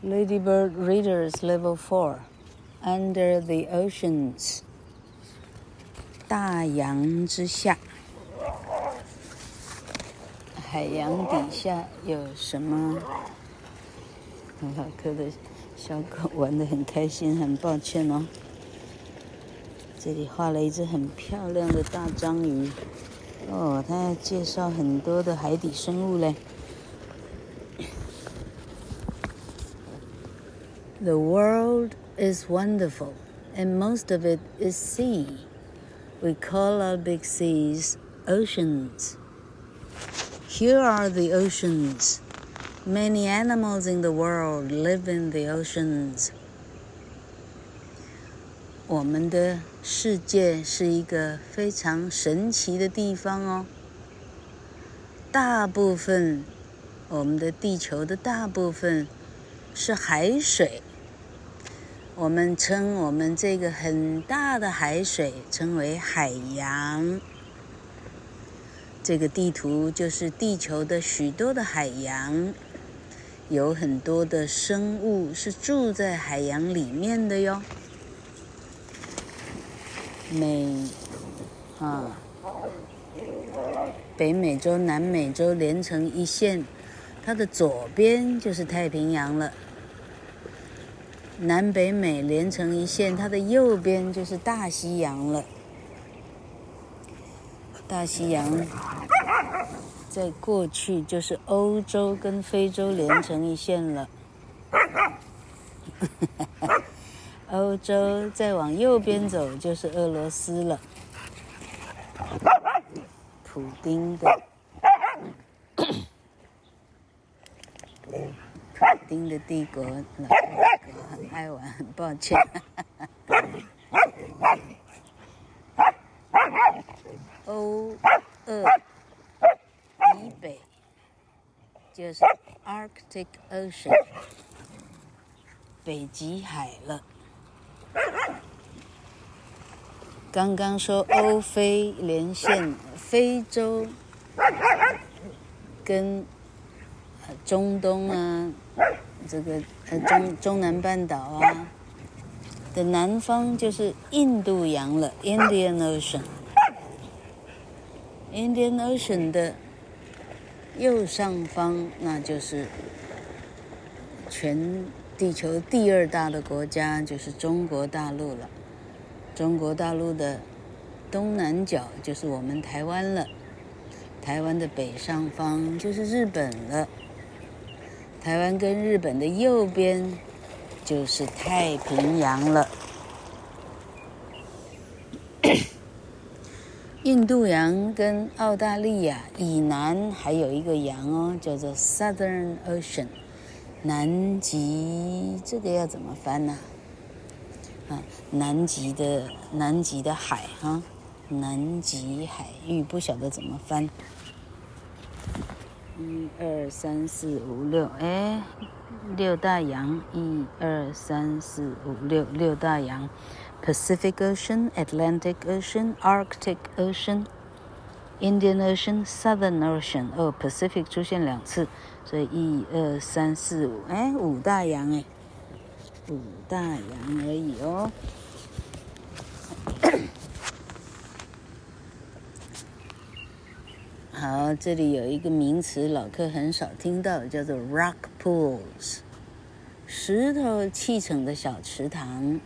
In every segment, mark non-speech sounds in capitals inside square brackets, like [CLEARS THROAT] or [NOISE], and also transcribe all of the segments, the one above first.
Ladybird Readers Level Four, Under the Oceans，大洋之下，海洋底下有什么？老柯的小狗玩得很开心，很抱歉哦。这里画了一只很漂亮的大章鱼，哦，它要介绍很多的海底生物嘞。The world is wonderful, and most of it is sea. We call our big seas oceans. Here are the oceans. Many animals in the world live in the oceans. 我们的世界是一个非常神奇的地方哦。大部分，我们的地球的大部分是海水。 我们称我们这个很大的海水称为海洋。这个地图就是地球的许多的海洋，有很多的生物是住在海洋里面的哟。美啊，北美洲、南美洲连成一线，它的左边就是太平洋了。南北美连成一线，它的右边就是大西洋了。大西洋在过去就是欧洲跟非洲连成一线了。[LAUGHS] 欧洲再往右边走就是俄罗斯了。普丁的。丁的帝国，老哥很爱玩，很抱歉。[LAUGHS] 欧、俄以北就是 Arctic Ocean，北极海了。刚刚说欧非连线，非洲跟中东啊。这个呃中中南半岛啊的南方就是印度洋了，Indian Ocean。Indian Ocean 的右上方，那就是全地球第二大的国家，就是中国大陆了。中国大陆的东南角就是我们台湾了，台湾的北上方就是日本了。台湾跟日本的右边就是太平洋了。[COUGHS] 印度洋跟澳大利亚以南还有一个洋哦，叫做 Southern Ocean，南极。这个要怎么翻呢？啊，南极的南极的海哈，南极海域不晓得怎么翻。一二三四五六，哎，六大洋，一二三四五六，六大洋，Pacific Ocean、Atlantic Ocean、Arctic Ocean、Indian Ocean、Southern Ocean。哦，Pacific 出现两次，所以一二三四五，哎，五大洋哎，五大洋而已哦。好，这里有一个名词，老客很少听到，叫做 rock pools，石头砌成的小池塘。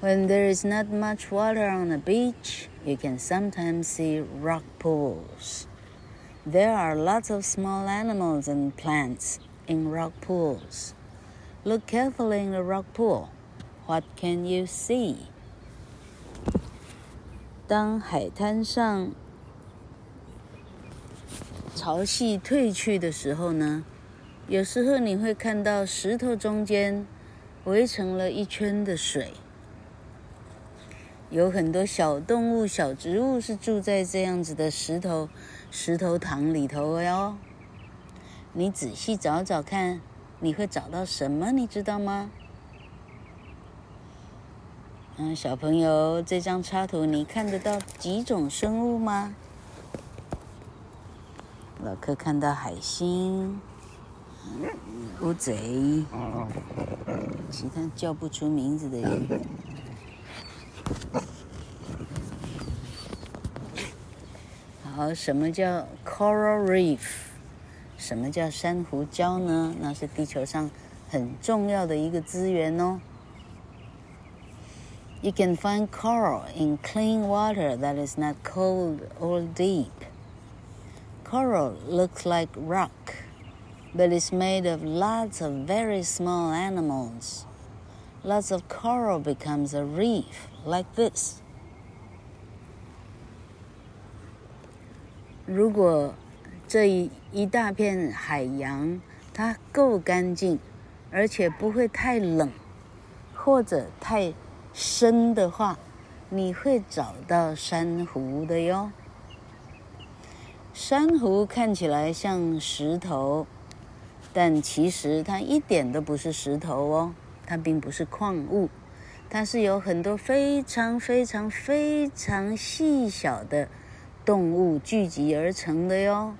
When there is not much water on the beach, you can sometimes see rock pools. There are lots of small animals and plants in rock pools. Look carefully in the rock pool. What can you see? 当海滩上 潮汐退去的时候呢，有时候你会看到石头中间围成了一圈的水，有很多小动物、小植物是住在这样子的石头石头塘里头哟。你仔细找找看，你会找到什么？你知道吗？嗯，小朋友，这张插图你看得到几种生物吗？老客看到海星，乌贼，其他叫不出名字的人。好，什么叫 coral reef？什么叫珊瑚礁呢？那是地球上很重要的一个资源哦。You can find coral in clean water that is not cold or deep. Coral looks like rock, but it's made of lots of very small animals. Lots of coral becomes a reef like this. 如果这一一大片海洋它够干净，而且不会太冷或者太深的话，你会找到珊瑚的哟。 珊瑚看起来像石头，但其实它一点都不是石头哦，它并不是矿物，它是由很多非常非常非常细小的。动物聚集而成的哟，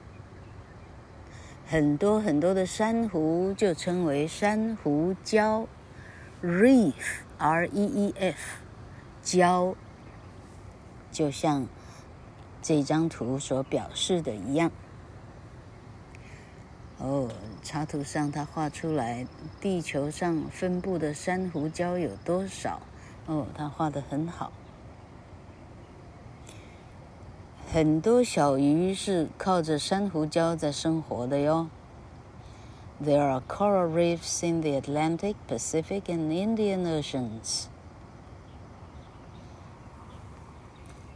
很多很多的珊瑚就称为珊瑚礁，reef，R-E-E-F，礁，就像这张图所表示的一样。哦，插图上它画出来，地球上分布的珊瑚礁有多少？哦，它画的很好。很多小鱼是靠着珊瑚礁在生活的哟。There are coral reefs in the Atlantic, Pacific, and Indian Oceans.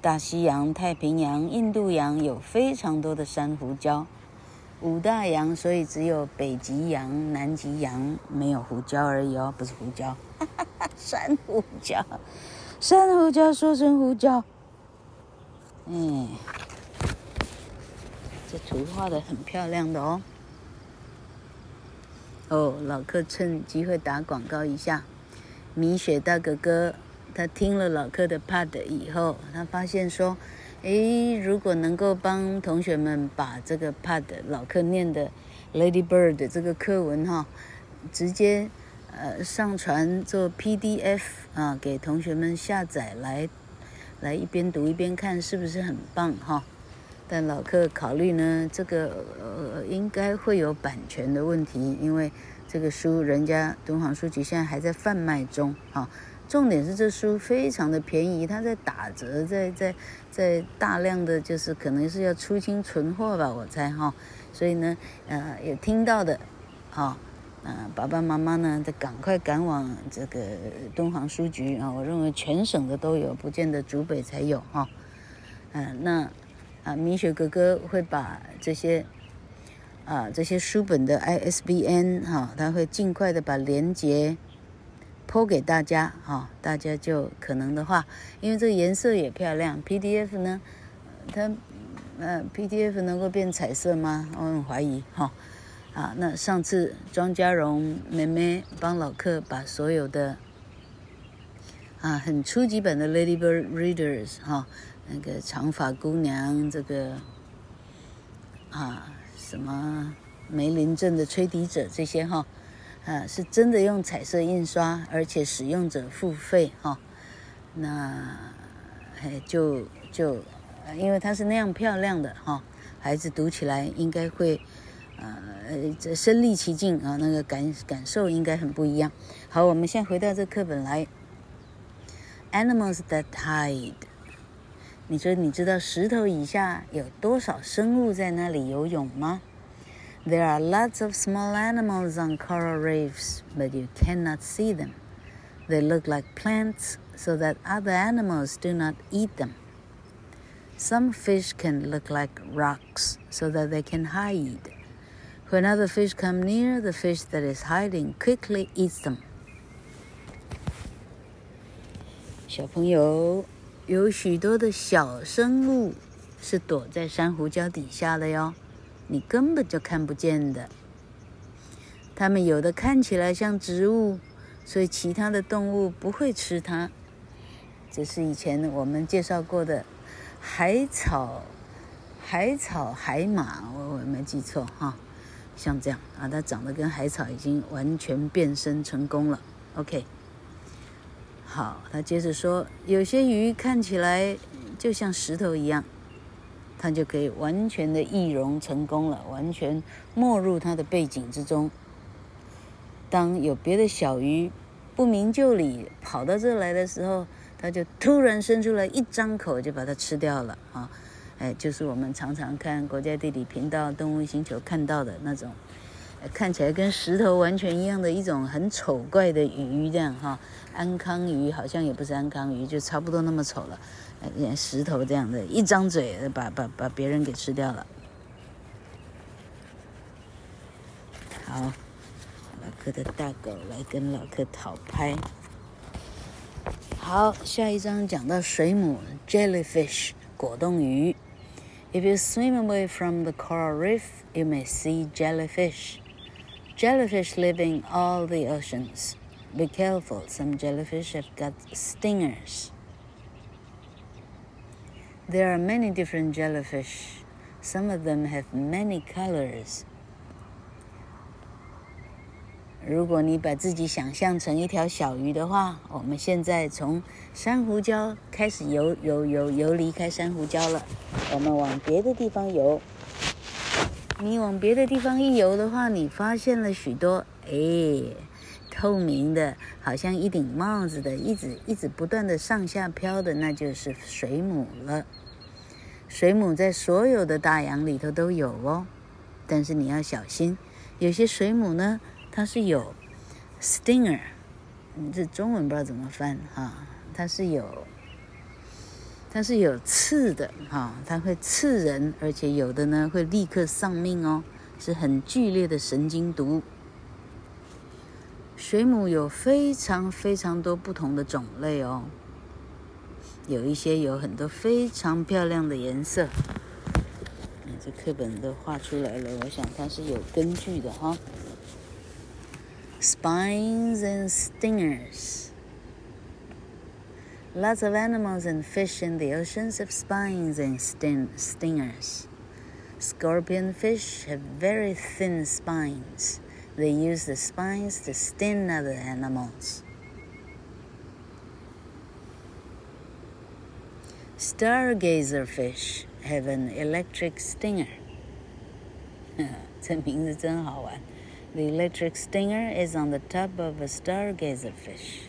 大西洋、太平洋、印度洋有非常多的珊瑚礁。五大洋，所以只有北极洋、南极洋没有胡椒而已哦，不是胡椒，哈哈哈，珊瑚礁，珊瑚礁说成胡椒。嗯，这图画的很漂亮的哦。哦，老客趁机会打广告一下。米雪大哥哥，他听了老克的 Pod 以后，他发现说，诶，如果能够帮同学们把这个 Pod 老克念的 Lady Bird 这个课文哈，直接呃上传做 PDF 啊，给同学们下载来。来一边读一边看，是不是很棒哈？但老克考虑呢，这个呃应该会有版权的问题，因为这个书人家敦煌书局现在还在贩卖中哈。重点是这书非常的便宜，它在打折，在在在大量的就是可能是要出清存货吧，我猜哈。所以呢，呃，有听到的，哈。啊，爸爸妈妈呢，得赶快赶往这个敦煌书局啊！我认为全省的都有，不见得竹北才有哈。嗯、那啊，米雪哥哥会把这些啊这些书本的 ISBN 哈、他会尽快的把链接剖给大家哈、大家就可能的话，因为这个颜色也漂亮，PDF 呢，它呃、PDF 能够变彩色吗？我很怀疑哈。啊，那上次庄家荣妹妹帮老客把所有的啊很初级版的《Ladybird Readers》哈，那个长发姑娘这个啊什么梅林镇的吹笛者这些哈，啊是真的用彩色印刷，而且使用者付费哈，那哎就就因为它是那样漂亮的哈，孩子读起来应该会。呃，身临其境啊，那个感感受应该很不一样。好，我们先回到这课本来。Animals that hide。你说你知道石头以下有多少生物在那里游泳吗 ？There are lots of small animals on coral reefs, but you cannot see them. They look like plants, so that other animals do not eat them. Some fish can look like rocks, so that they can hide. When other fish come near, the fish that is hiding quickly eats them. 小朋友，有许多的小生物是躲在珊瑚礁底下的哟， 你根本就看不见的。它们有的看起来像植物，所以其他的动物不会吃它。这是以前我们介绍过的海草，海草海马，我我没记错哈。像这样啊，它长得跟海草已经完全变身成功了。OK，好，他接着说，有些鱼看起来就像石头一样，它就可以完全的易容成功了，完全没入它的背景之中。当有别的小鱼不明就里跑到这来的时候，它就突然伸出来，一张口就把它吃掉了啊！哎，就是我们常常看国家地理频道《动物星球》看到的那种，看起来跟石头完全一样的一种很丑怪的鱼，这样哈。安康鱼好像也不是安康鱼，就差不多那么丑了，石头这样的，一张嘴把把把别人给吃掉了。好，老柯的大狗来跟老柯讨拍。好，下一章讲到水母 （jellyfish） 果冻鱼。If you swim away from the coral reef, you may see jellyfish. Jellyfish live in all the oceans. Be careful, some jellyfish have got stingers. There are many different jellyfish. Some of them have many colors. 如果你把自己想象成一条小鱼的话，我们现在从珊瑚礁开始游游游游离开珊瑚礁了，我们往别的地方游。你往别的地方一游的话，你发现了许多哎透明的，好像一顶帽子的，一直一直不断的上下飘的，那就是水母了。水母在所有的大洋里头都有哦，但是你要小心，有些水母呢。它是有 stinger，这中文不知道怎么翻哈。它是有，它是有刺的哈，它会刺人，而且有的呢会立刻丧命哦，是很剧烈的神经毒。水母有非常非常多不同的种类哦，有一些有很多非常漂亮的颜色。这课本都画出来了，我想它是有根据的哈。Spines and stingers. Lots of animals and fish in the oceans have spines and sting stingers. Scorpion fish have very thin spines. They use the spines to sting other animals. Stargazer fish have an electric stinger. [LAUGHS] 这名字真好玩。The electric stinger is on the top of a stargazer fish.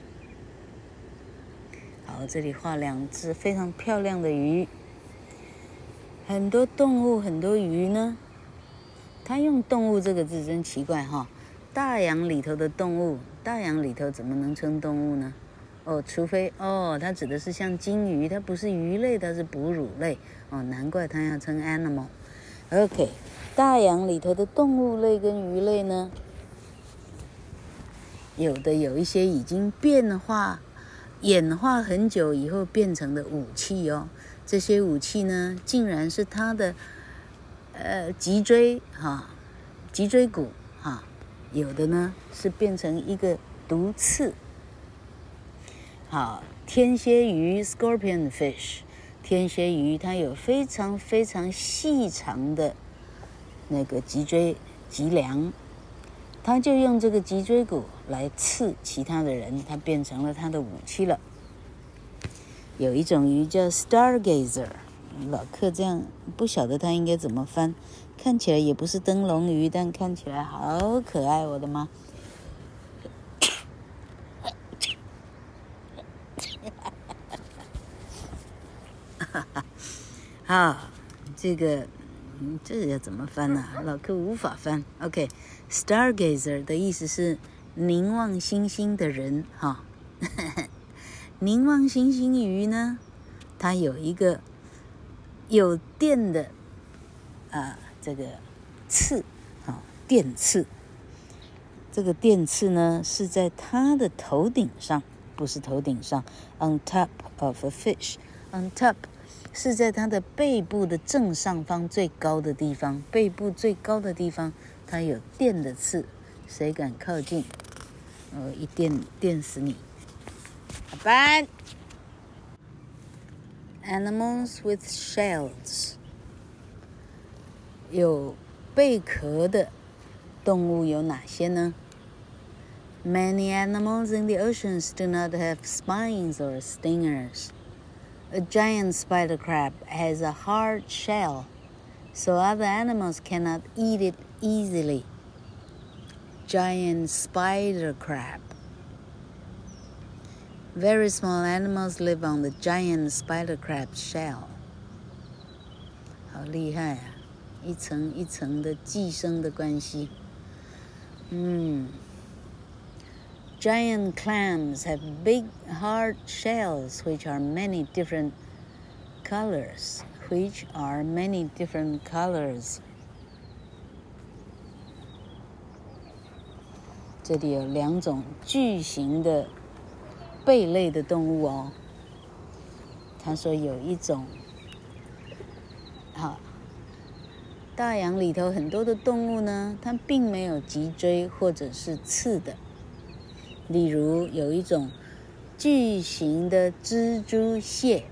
好，这里画两只非常漂亮的鱼。很多动物，很多鱼呢。它用“动物”这个字真奇怪哈。 大洋里头的动物，大洋里头怎么能称动物呢？哦，除非哦，它指的是像鲸鱼，它不是鱼类，它是哺乳类。哦，难怪它要称 animal。OK。大洋里头的动物类跟鱼类呢，有的有一些已经变化、演化很久以后变成的武器哦。这些武器呢，竟然是它的呃脊椎哈，脊椎骨。有的呢是变成一个毒刺。好，天蝎鱼 （Scorpion fish），天蝎鱼它有非常非常细长的。那个脊椎脊梁，它就用这个脊椎骨来刺其他的人，它变成了它的武器了。有一种鱼叫 Stargazer，老客这样不晓得它应该怎么翻，看起来也不是灯笼鱼，但看起来好可爱，我的妈！[LAUGHS] 哈哈，好，这个。这要怎么翻呢？老柯无法翻。OK，Stargazer、okay. 的意思是凝望星星的人，哈、哦。[LAUGHS] 凝望星星鱼呢，它有一个有电的啊，这个刺，啊、电刺。这个电刺呢是在它的头顶上，不是头顶上，on top of a fish，on top。是在它的背部的正上方最高的地方，背部最高的地方，它有电的刺，谁敢靠近，我一电电死你！好吧。Animals with shells，有贝壳的 动物有哪些呢？Many animals in the oceans do not have spines or stingers. A giant spider crab has a hard shell, so other animals cannot eat it easily. Giant spider crab. Very small animals live on the giant spider crab's shell. 好厉害啊！ 一层一层的寄生的关系。嗯，Giant clams have big hard shells which are many different colors. Which are many different colors. 这里有两种巨型的贝类的动物哦。他说有一种，好，大洋里头很多的动物呢，它并没有脊椎或者是刺的。例如有一种巨型的蜘蛛蟹，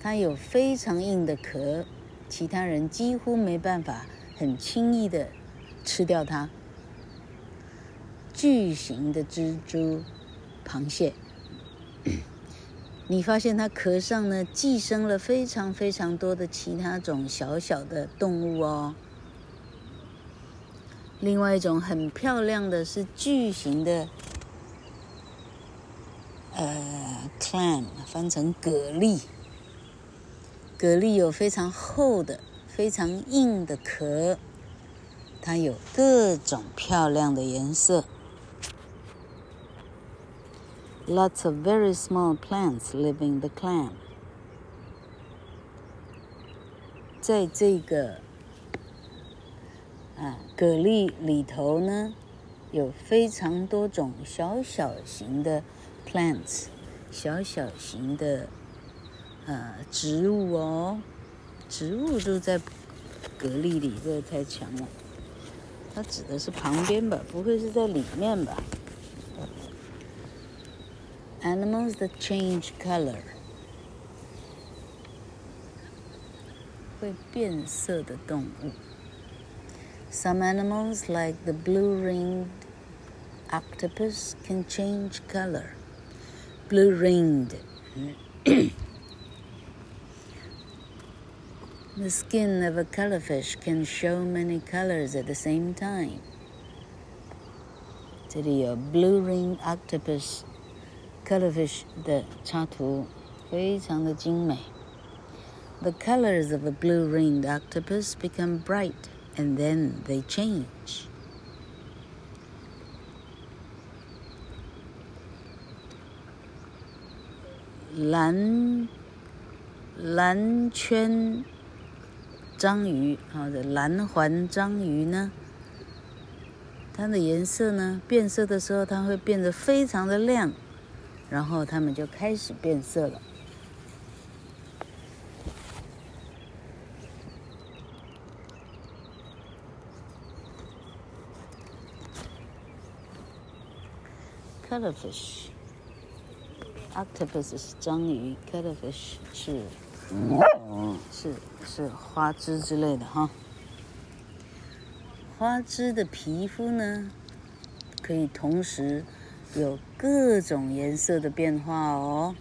它有非常硬的壳，其他人几乎没办法很轻易的。吃掉它。巨型的蜘蛛螃蟹，你发现它壳上呢寄生了非常非常多的其他种小小的动物哦。另外一种很漂亮的是巨型的，呃，clam 翻成蛤蜊。蛤蜊有非常厚的、非常硬的壳。它有各种漂亮的颜色。Lots of very small plants live in the clam。在这个啊蛤蜊里头呢，有非常多种小小型的 plants，小小型的呃植物哦，植物都在蛤蜊里，这太强了。它指的是旁边吧，不会是在里面吧 ？Animals that change color，会变色的动物。Some animals like the blue-ringed octopus can change color. Blue-ringed. [CLEARS THROAT] The skin of a cuttlefish can show many colors at the same time. 这里有 blue-ringed octopus Color Fish 的插图，非常的精美。The colors of a blue-ringed octopus become bright and then they change. 蓝蓝圈。章鱼，好的蓝环章鱼呢，它的颜色呢，变色的时候，它会变得非常的亮，然后它们就开始变色了。Cuttlefish，octopus 是章鱼，cuttlefish 是。是是花枝之类的哈。花枝的皮肤呢，可以同时有各种颜色的变化哦。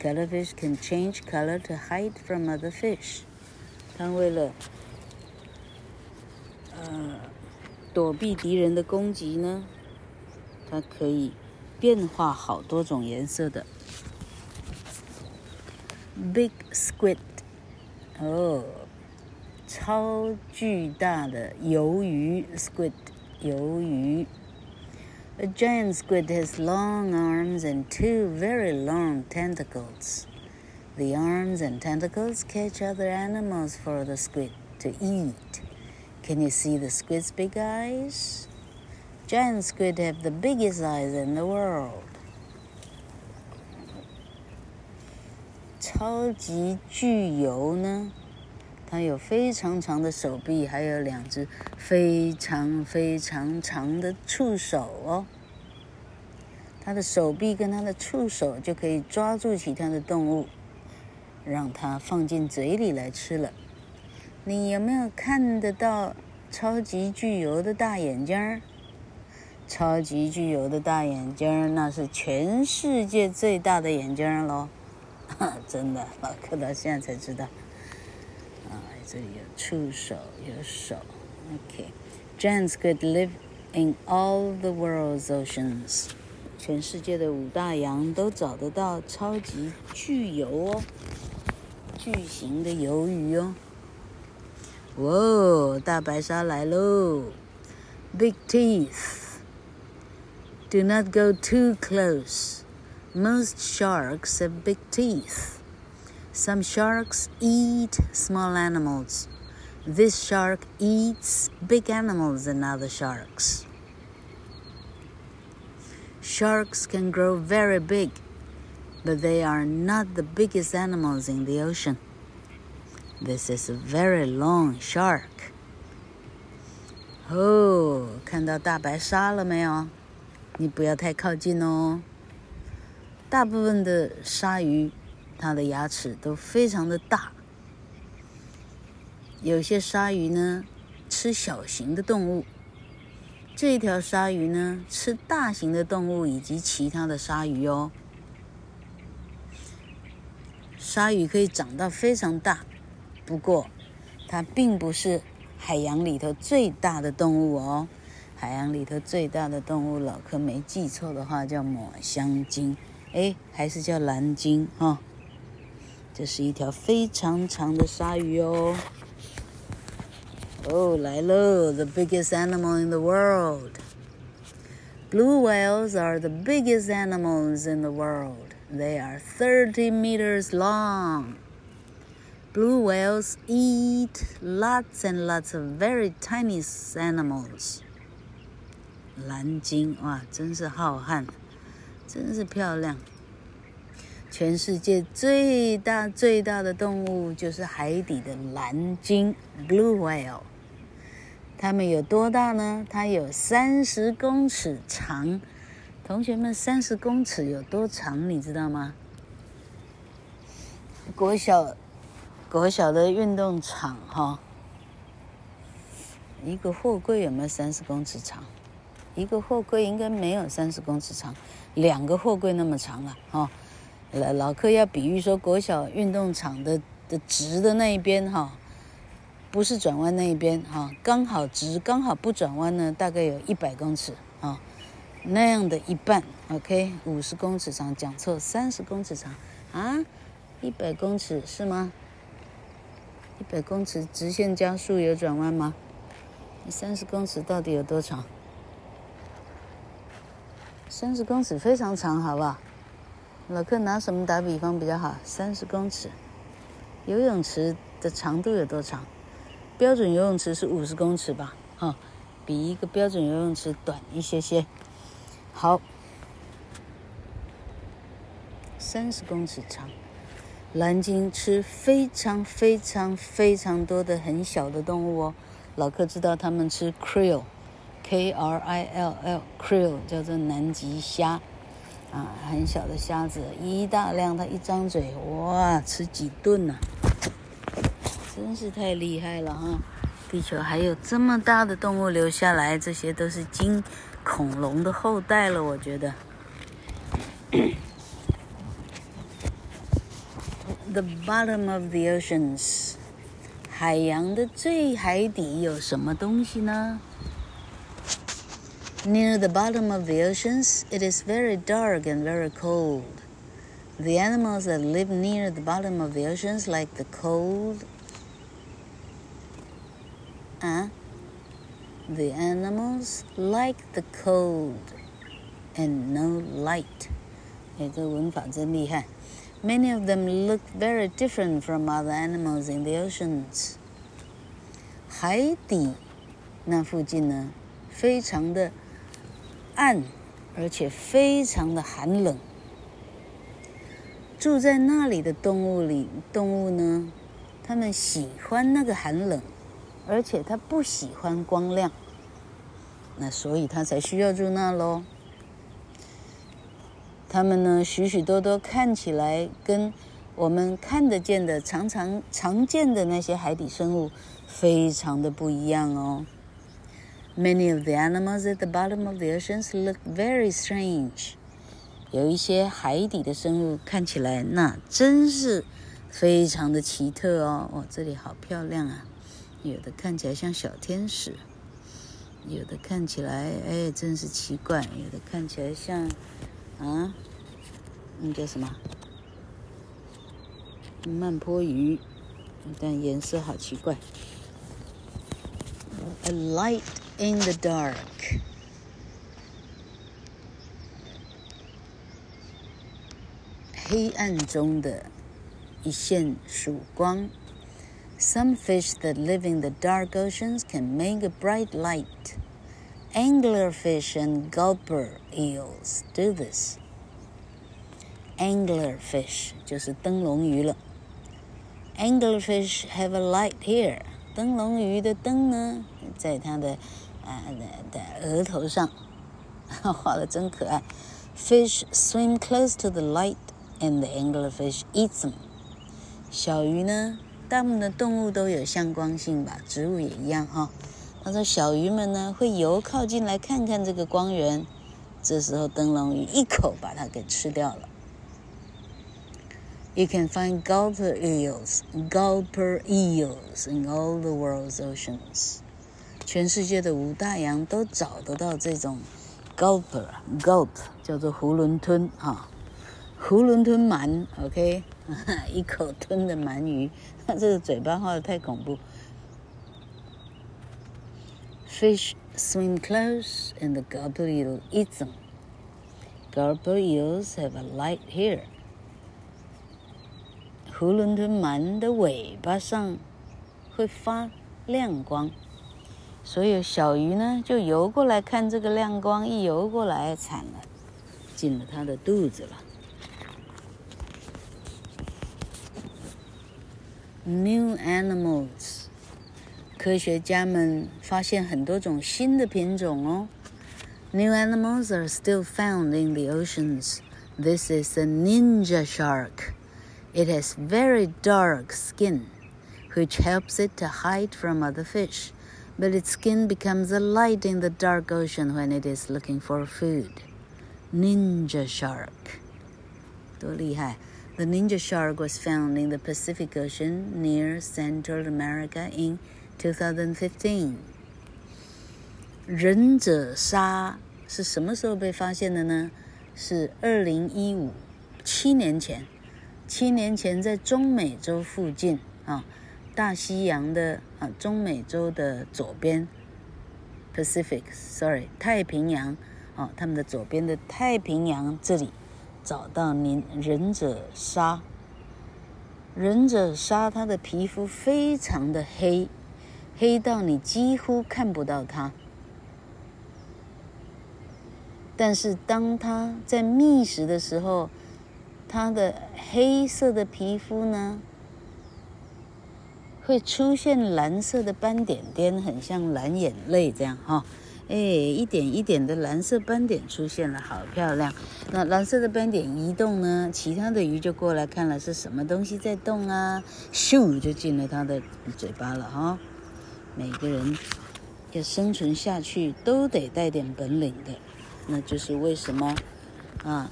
Color fish can change color to hide from other fish。它为了呃躲避敌人的攻击呢，它可以变化好多种颜色的。Big squid，哦，超巨大的鱿鱼，squid，鱿鱼。A giant squid has long arms and two very long tentacles. The arms and tentacles catch other animals for the squid to eat. Can you see the squid's big eyes? Giant squid have the biggest eyes in the world. 超级巨鱿呢， 它有非常长的手臂，还有两只非常非常长的触手哦。它的手臂跟它的触手就可以抓住其他的动物，让它放进嘴里来吃了。你有没有看得到超级巨油的大眼睛儿？超级巨油的大眼睛儿，那是全世界最大的眼睛儿喽！[LAUGHS] 真的，老柯到现在才知道。啊，这里有触手，有手。OK，Giants could live in all the world's oceans。全世界的五大洋都找得到超级巨油哦，巨型的鱿鱼哦。哇哦，大白鲨来喽！Big teeth。Do not go too close. Most sharks have big teeth. Some sharks eat small animals. This shark eats big animals and other sharks. Sharks can grow very big, but they are not the biggest animals in the ocean. This is a very long shark. Oh, 看到大白鲨了没有？你不要太靠近哦。大部分的鲨鱼， 它的牙齿都非常的大。有些鲨鱼呢，吃小型的动物。这条鲨鱼呢，吃大型的动物以及其他的鲨鱼哦。鲨鱼可以长到非常大，不过它并不是海洋里头最大的动物哦。海洋里头最大的动物，老柯没记错的话叫抹香鲸，哎，还是叫蓝鲸哈、哦。这是一条非常长的鲨鱼哦。哦，来喽，The biggest animal in the world. Blue whales are the biggest animals in the world. They are 30 meters long. Blue whales eat lots and lots of very tiny animals. 蓝鲸哇，真是浩瀚，真是漂亮。 全世界最大最大的动物就是海底的蓝鲸 （blue whale）。它们有多大呢？它有三十公尺长。同学们，三十公尺有多长？你知道吗？国小国小的运动场哈，一个货柜有没有三十公尺长？一个货柜应该没有三十公尺长，两个货柜那么长了哈。老老柯要比喻说，国小运动场的的直的那一边哈，不是转弯那一边哈，刚好直，刚好不转弯呢，大概有一百公尺啊，那样的一半。OK，五十公尺长，讲错，三十公尺长啊，一百公尺是吗？一百公尺直线加速有转弯吗？三十公尺到底有多长？三十公尺非常长，好不好？老柯拿什么打比方比较好？三十公尺，游泳池的长度有多长？标准游泳池是五十公尺吧？哈、比一个标准游泳池短一些些。好，三十公尺长。蓝鲸吃非常非常非常多的很小的动物哦。老柯知道他们吃 krill。K R I L L，krill 叫做南极虾，啊，很小的虾子，一大量，它一张嘴，哇，吃几顿呢、真是太厉害了哈！地球还有这么大的动物留下来，这些都是金恐龙的后代了，我觉得。The bottom of the oceans，海洋的最海底有什么东西呢 ？Near the bottom of the oceans, it is very dark and very cold. The animals that live near the bottom of the oceans like the cold. Uh, the animals like the cold and no light. 哎，这文法真厉害。Many of them look very different from other animals in the oceans. 海底那附近呢，非常的。 暗，而且非常的寒冷。住在那里的动物里，动物呢，它们喜欢那个寒冷，而且它不喜欢光亮。那所以它才需要住那喽。它们呢，许许多多看起来跟我们看得见的、常常常见的那些海底生物，非常的不一样哦。Many of the animals at the bottom of the oceans look very strange。有一些海底的生物看起来那真是非常的奇特哦。哦，这里好漂亮啊！有的看起来像小天使，有的看起来哎，真是奇怪。有的看起来像啊，那叫什么？曼波鱼，但颜色好奇怪。A light in the dark，黑暗中的一线曙光。Some fish that live in the dark oceans can make a bright light. Anglerfish and gulper eels do this. Anglerfish 就是灯笼鱼了。Anglerfish have a light here。灯笼鱼的灯呢，在它的啊 的的额头上，画的真可爱。Fish swim close to the light, and the anglerfish eats them。小鱼呢，大部分的动物都有向光性吧，植物也一样哈。他说小鱼们呢会游靠近来看看这个光源，这时候灯笼鱼一口把它给吃掉了。You can find gulper eels, gulper eels in all the world's oceans. 全世界的五大洋都找得到这种 gulper, gulp 叫做囫囵吞啊，囫囵吞鳗，OK，一口吞的鳗鱼，它这个嘴巴画的太恐怖。Fish swim close and the gulper eel eats them. Gulper eels have a light here. 囫囵吞鳗的尾巴上会发亮光，所有小鱼呢就游过来看这个亮光，一游过来惨了，进了它的肚子了。New animals，科学家们发现很多种新的品种哦。New animals are still found in the oceans. This is a ninja shark. It has very dark skin, which helps it to hide from other fish, but its skin becomes a light in the dark ocean when it is looking for food. Ninja shark. 多厉害. The ninja shark was found in the Pacific Ocean near Central America in 2015. 忍者鲨是什么时候被发现的呢？是二零一五，七年前。七年前，在中美洲附近啊， 大西洋的啊，中美洲的左边，Pacific，sorry，太平洋啊，他们的左边的太平洋这里找到您忍者鲨。忍者鲨它的皮肤非常的黑，黑到你几乎看不到它。但是当它在觅食的时候，它的黑色的皮肤呢，会出现蓝色的斑点点，很像蓝眼泪这样哈，哎，一点一点的蓝色斑点出现了，好漂亮。那蓝色的斑点移动呢，其他的鱼就过来看了是什么东西在动啊，咻就进了它的嘴巴了哈。每个人要生存下去都得带点本领的，那就是为什么啊？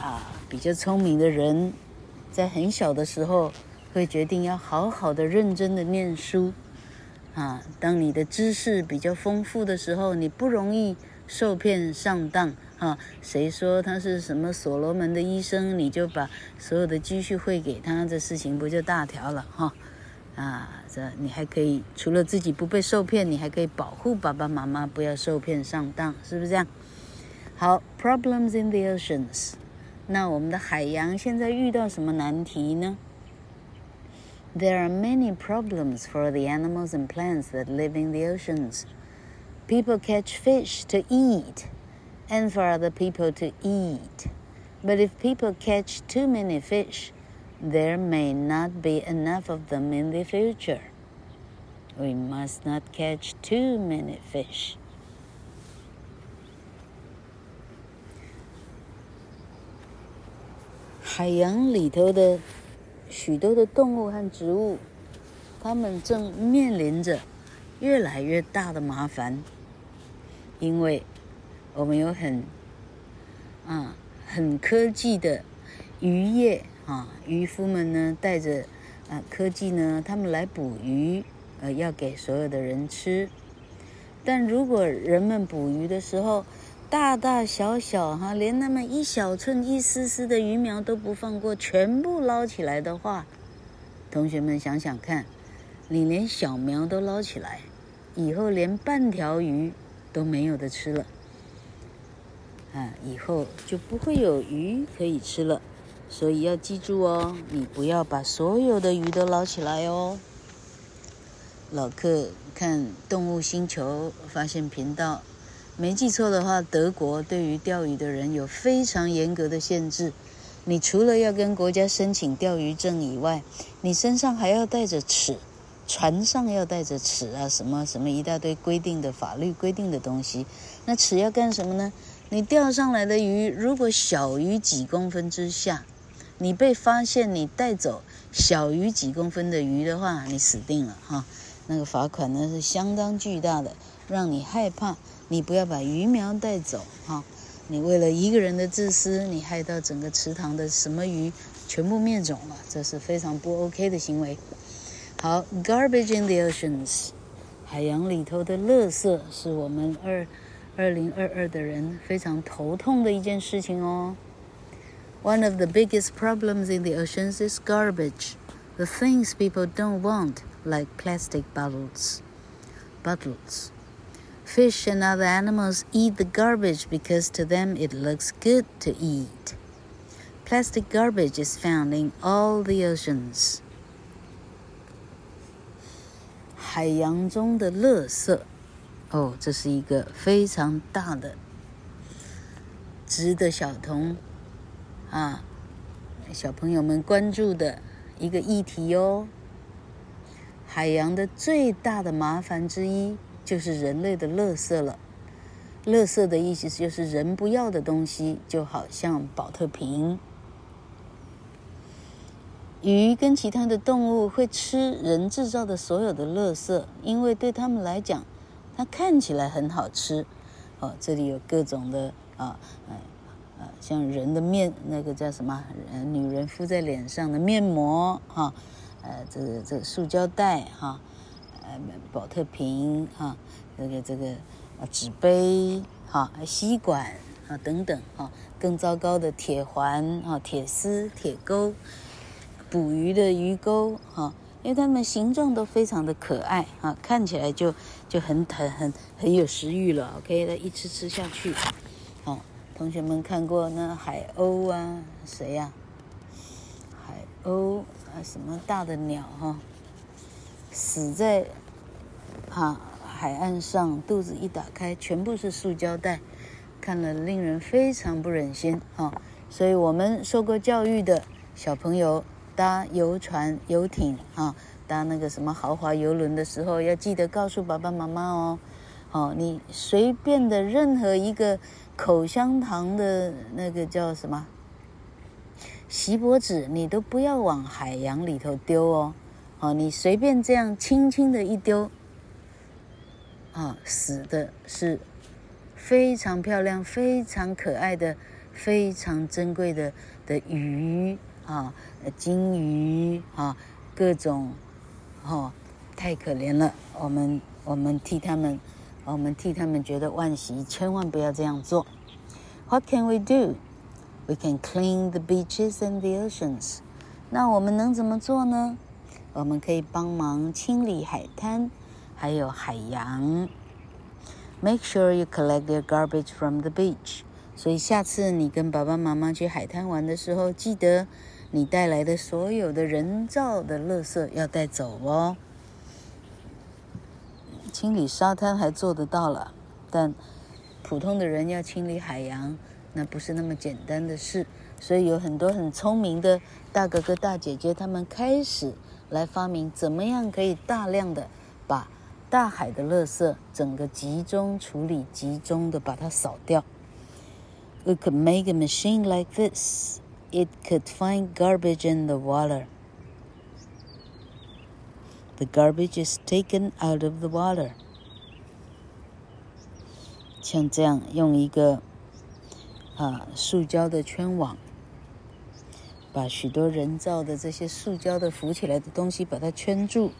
啊，比较聪明的人，在很小的时候会决定要好好的、认真的念书。啊，当你的知识比较丰富的时候，你不容易受骗上当。啊，谁说他是什么所罗门的医生，你就把所有的积蓄汇给他，这事情不就大条了？哈，啊，这你还可以除了自己不被受骗，你还可以保护爸爸妈妈不要受骗上当，是不是这样？好，Problems in the oceans。那我们的海洋现在遇到什么难题呢 There are many problems for the animals and plants that live in the oceans. People catch fish to eat and for other people to eat. But if people catch too many fish, there may not be enough of them in the future. We must not catch too many fish. Hai 许多的动物和植物，它们正面临着越来越大的麻烦，因为我们有很啊很科技的渔业啊，渔夫们呢带着啊科技呢，他们来捕鱼，呃，要给所有的人吃。但如果人们捕鱼的时候，大大小小哈，连那么一小寸、一丝丝的鱼苗都不放过，全部捞起来的话，同学们想想看，你连小苗都捞起来，以后连半条鱼都没有得吃了，啊，以后就不会有鱼可以吃了。所以要记住哦，你不要把所有的鱼都捞起来哦。老克看动物星球发现频道，没记错的话，德国对于钓鱼的人有非常严格的限制。你除了要跟国家申请钓鱼证以外，你身上还要带着尺，船上要带着尺啊，什么什么一大堆规定的法律规定的东西。那尺要干什么呢？你钓上来的鱼如果小于几公分之下，你被发现你带走小于几公分的鱼的话，你死定了哈。那个罚款呢是相当巨大的，让你害怕。你不要把鱼苗带走哈。你为了一个人的自私，你害到整个池塘的什么鱼全部灭种了，这是非常不 OK 的行为。好，garbage in the oceans，海洋里头的垃圾是我们二二零二二的人非常头痛的一件事情哦。One of the biggest problems in the oceans is garbage, the things people don't want. like plastic bottles. Bottles. Fish and other animals eat the garbage because to them it looks good to eat. Plastic garbage is found in all the oceans. 海洋中的垃圾，哦，这是一个非常大的、值得小童啊小朋友们关注的一个议题哦。海洋的最大的麻烦之一 就是人类的垃圾了。垃圾的意思就是人不要的东西，就好像宝特瓶。鱼跟其他的动物会吃人制造的所有的垃圾，因为对他们来讲，它看起来很好吃。哦，这里有各种的啊，呃，像人的面，那个叫什么？女人敷在脸上的面膜，哈。呃，这个这个塑胶袋哈，保特瓶哈，这个这个啊纸杯哈，吸管啊等等哈，更糟糕的铁环啊、铁丝、铁钩，捕鱼的鱼钩哈，因为它们形状都非常的可爱啊，看起来就就很很很很有食欲了。OK，那一吃吃下去，好，同学们看过那海鸥啊？谁呀？海鸥。啊，什么大的鸟哈，死在哈海岸上，肚子一打开，全部是塑胶袋，看了令人非常不忍心啊。所以我们受过教育的小朋友搭游船、游艇啊，搭那个什么豪华游轮的时候，要记得告诉爸爸妈妈哦。哦，你随便的任何一个口香糖的那个叫什么？锡箔纸，你都不要往海洋里头丢哦，哦，你随便这样轻轻的一丢，啊，死的是非常漂亮、非常可爱的、非常珍贵的的鱼啊，金鱼啊，各种，哦，太可怜了，我们我们替他们，我们替他们觉得惋惜，千万不要这样做。What can we do? We can clean the beaches and the oceans。那我们能怎么做呢？我们可以帮忙清理海滩，还有海洋。Make sure you collect your garbage from the beach。所以下次你跟爸爸妈妈去海滩玩的时候，记得你带来的所有的人造的垃圾要带走哦。清理沙滩还做得到了，但普通的人要清理海洋。那不是那么简单的事，所以有很多很聪明的大哥哥大姐姐，他们开始来发明怎么样可以大量的把大海的垃圾整个集中处理，集中的把它扫掉。We could make a machine like this. it could find garbage in the water. The garbage is taken out of the water. 像这样用一个啊塑胶的圈网，把许多人造的这些塑胶的浮起来的东西把它圈住，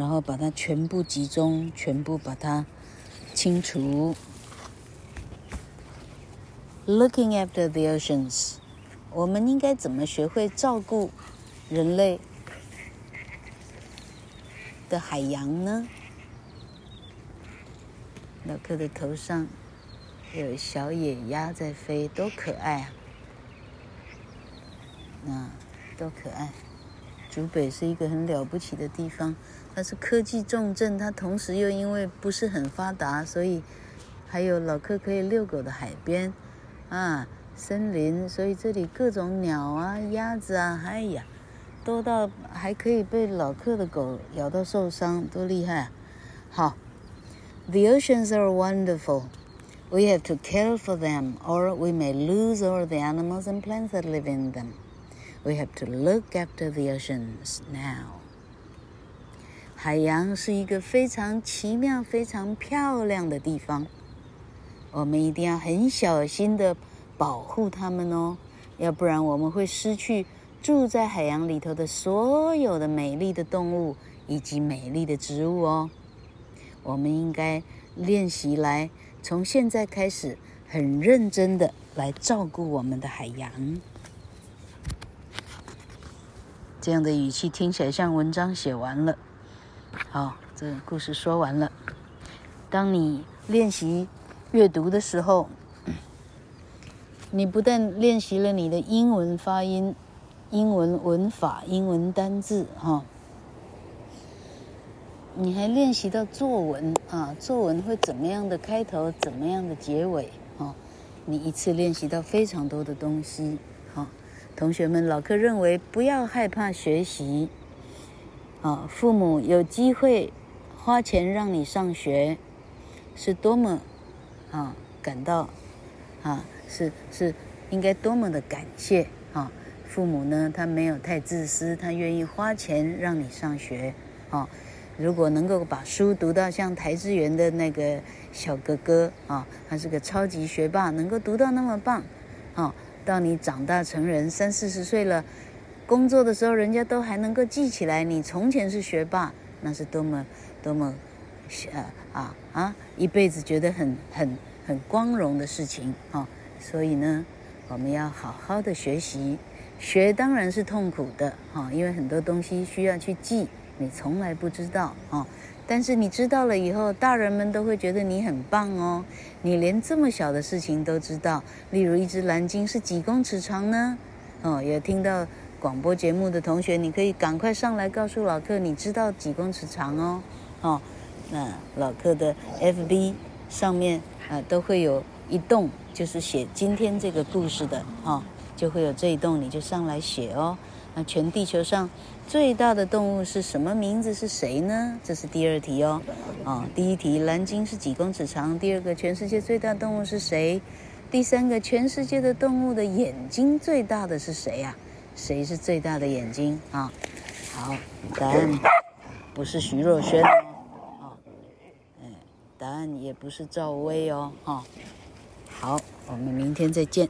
然后把它全部集中，全部把它清除。Looking after the oceans，我们应该怎么学会照顾人类的海洋呢？老克的头上有小野鸭在飞，多可爱啊！那多可爱！竹北是一个很了不起的地方，它是科技重镇，它同时又因为不是很发达，所以还有老克可以遛狗的海边。啊，森林，所以这里各种鸟啊、鸭子啊，哎呀，多到还可以被老克的狗咬到受伤，多厉害啊！好，The oceans are wonderful. We have to care for them, or we may lose all the animals and plants that live in them. We have to look after the oceans now. 海洋是一个非常奇妙、非常漂亮的地方。我们一定要很小心的保护它们哦，要不然我们会失去住在海洋里头的所有的美丽的动物以及美丽的植物哦。我们应该练习来，从现在开始很认真的来照顾我们的海洋。这样的语气听起来像文章写完了。好，这个故事说完了。当你练习。阅读的时候，你不但练习了你的英文发音、英文文法、英文单字，哈，你还练习到作文啊，作文会怎么样的开头，怎么样的结尾，哈，你一次练习到非常多的东西，哈，同学们，老克认为不要害怕学习，啊，父母有机会花钱让你上学，是多么。啊，感到，啊，是是，应该多么的感谢啊！父母呢，他没有太自私，他愿意花钱让你上学。啊，如果能够把书读到像邰智源的那个小哥哥啊，他是个超级学霸，能够读到那么棒，啊，到你长大成人三四十岁了，工作的时候人家都还能够记起来你从前是学霸，那是多么多么。啊啊啊！一辈子觉得很很很光荣的事情啊，所以呢，我们要好好的学习。学当然是痛苦的哈，因为很多东西需要去记，你从来不知道啊。但是你知道了以后，大人们都会觉得你很棒哦。你连这么小的事情都知道，例如一只蓝鲸是几公尺长呢？哦，有听到广播节目的同学，你可以赶快上来告诉老克，你知道几公尺长哦，哦。那老克的 FB 上面啊，都会有一栋，就是写今天这个故事的啊、就会有这一栋，你就上来写哦。那全地球上最大的动物是什么名字？是谁呢？这是第二题哦。哦，第一题蓝鲸是几公尺长？第二个全世界最大动物是谁？第三个全世界的动物的眼睛最大的是谁呀、谁是最大的眼睛啊？好，答案不是徐若瑄。答案也不是赵薇哦，哈，好，我们明天再见。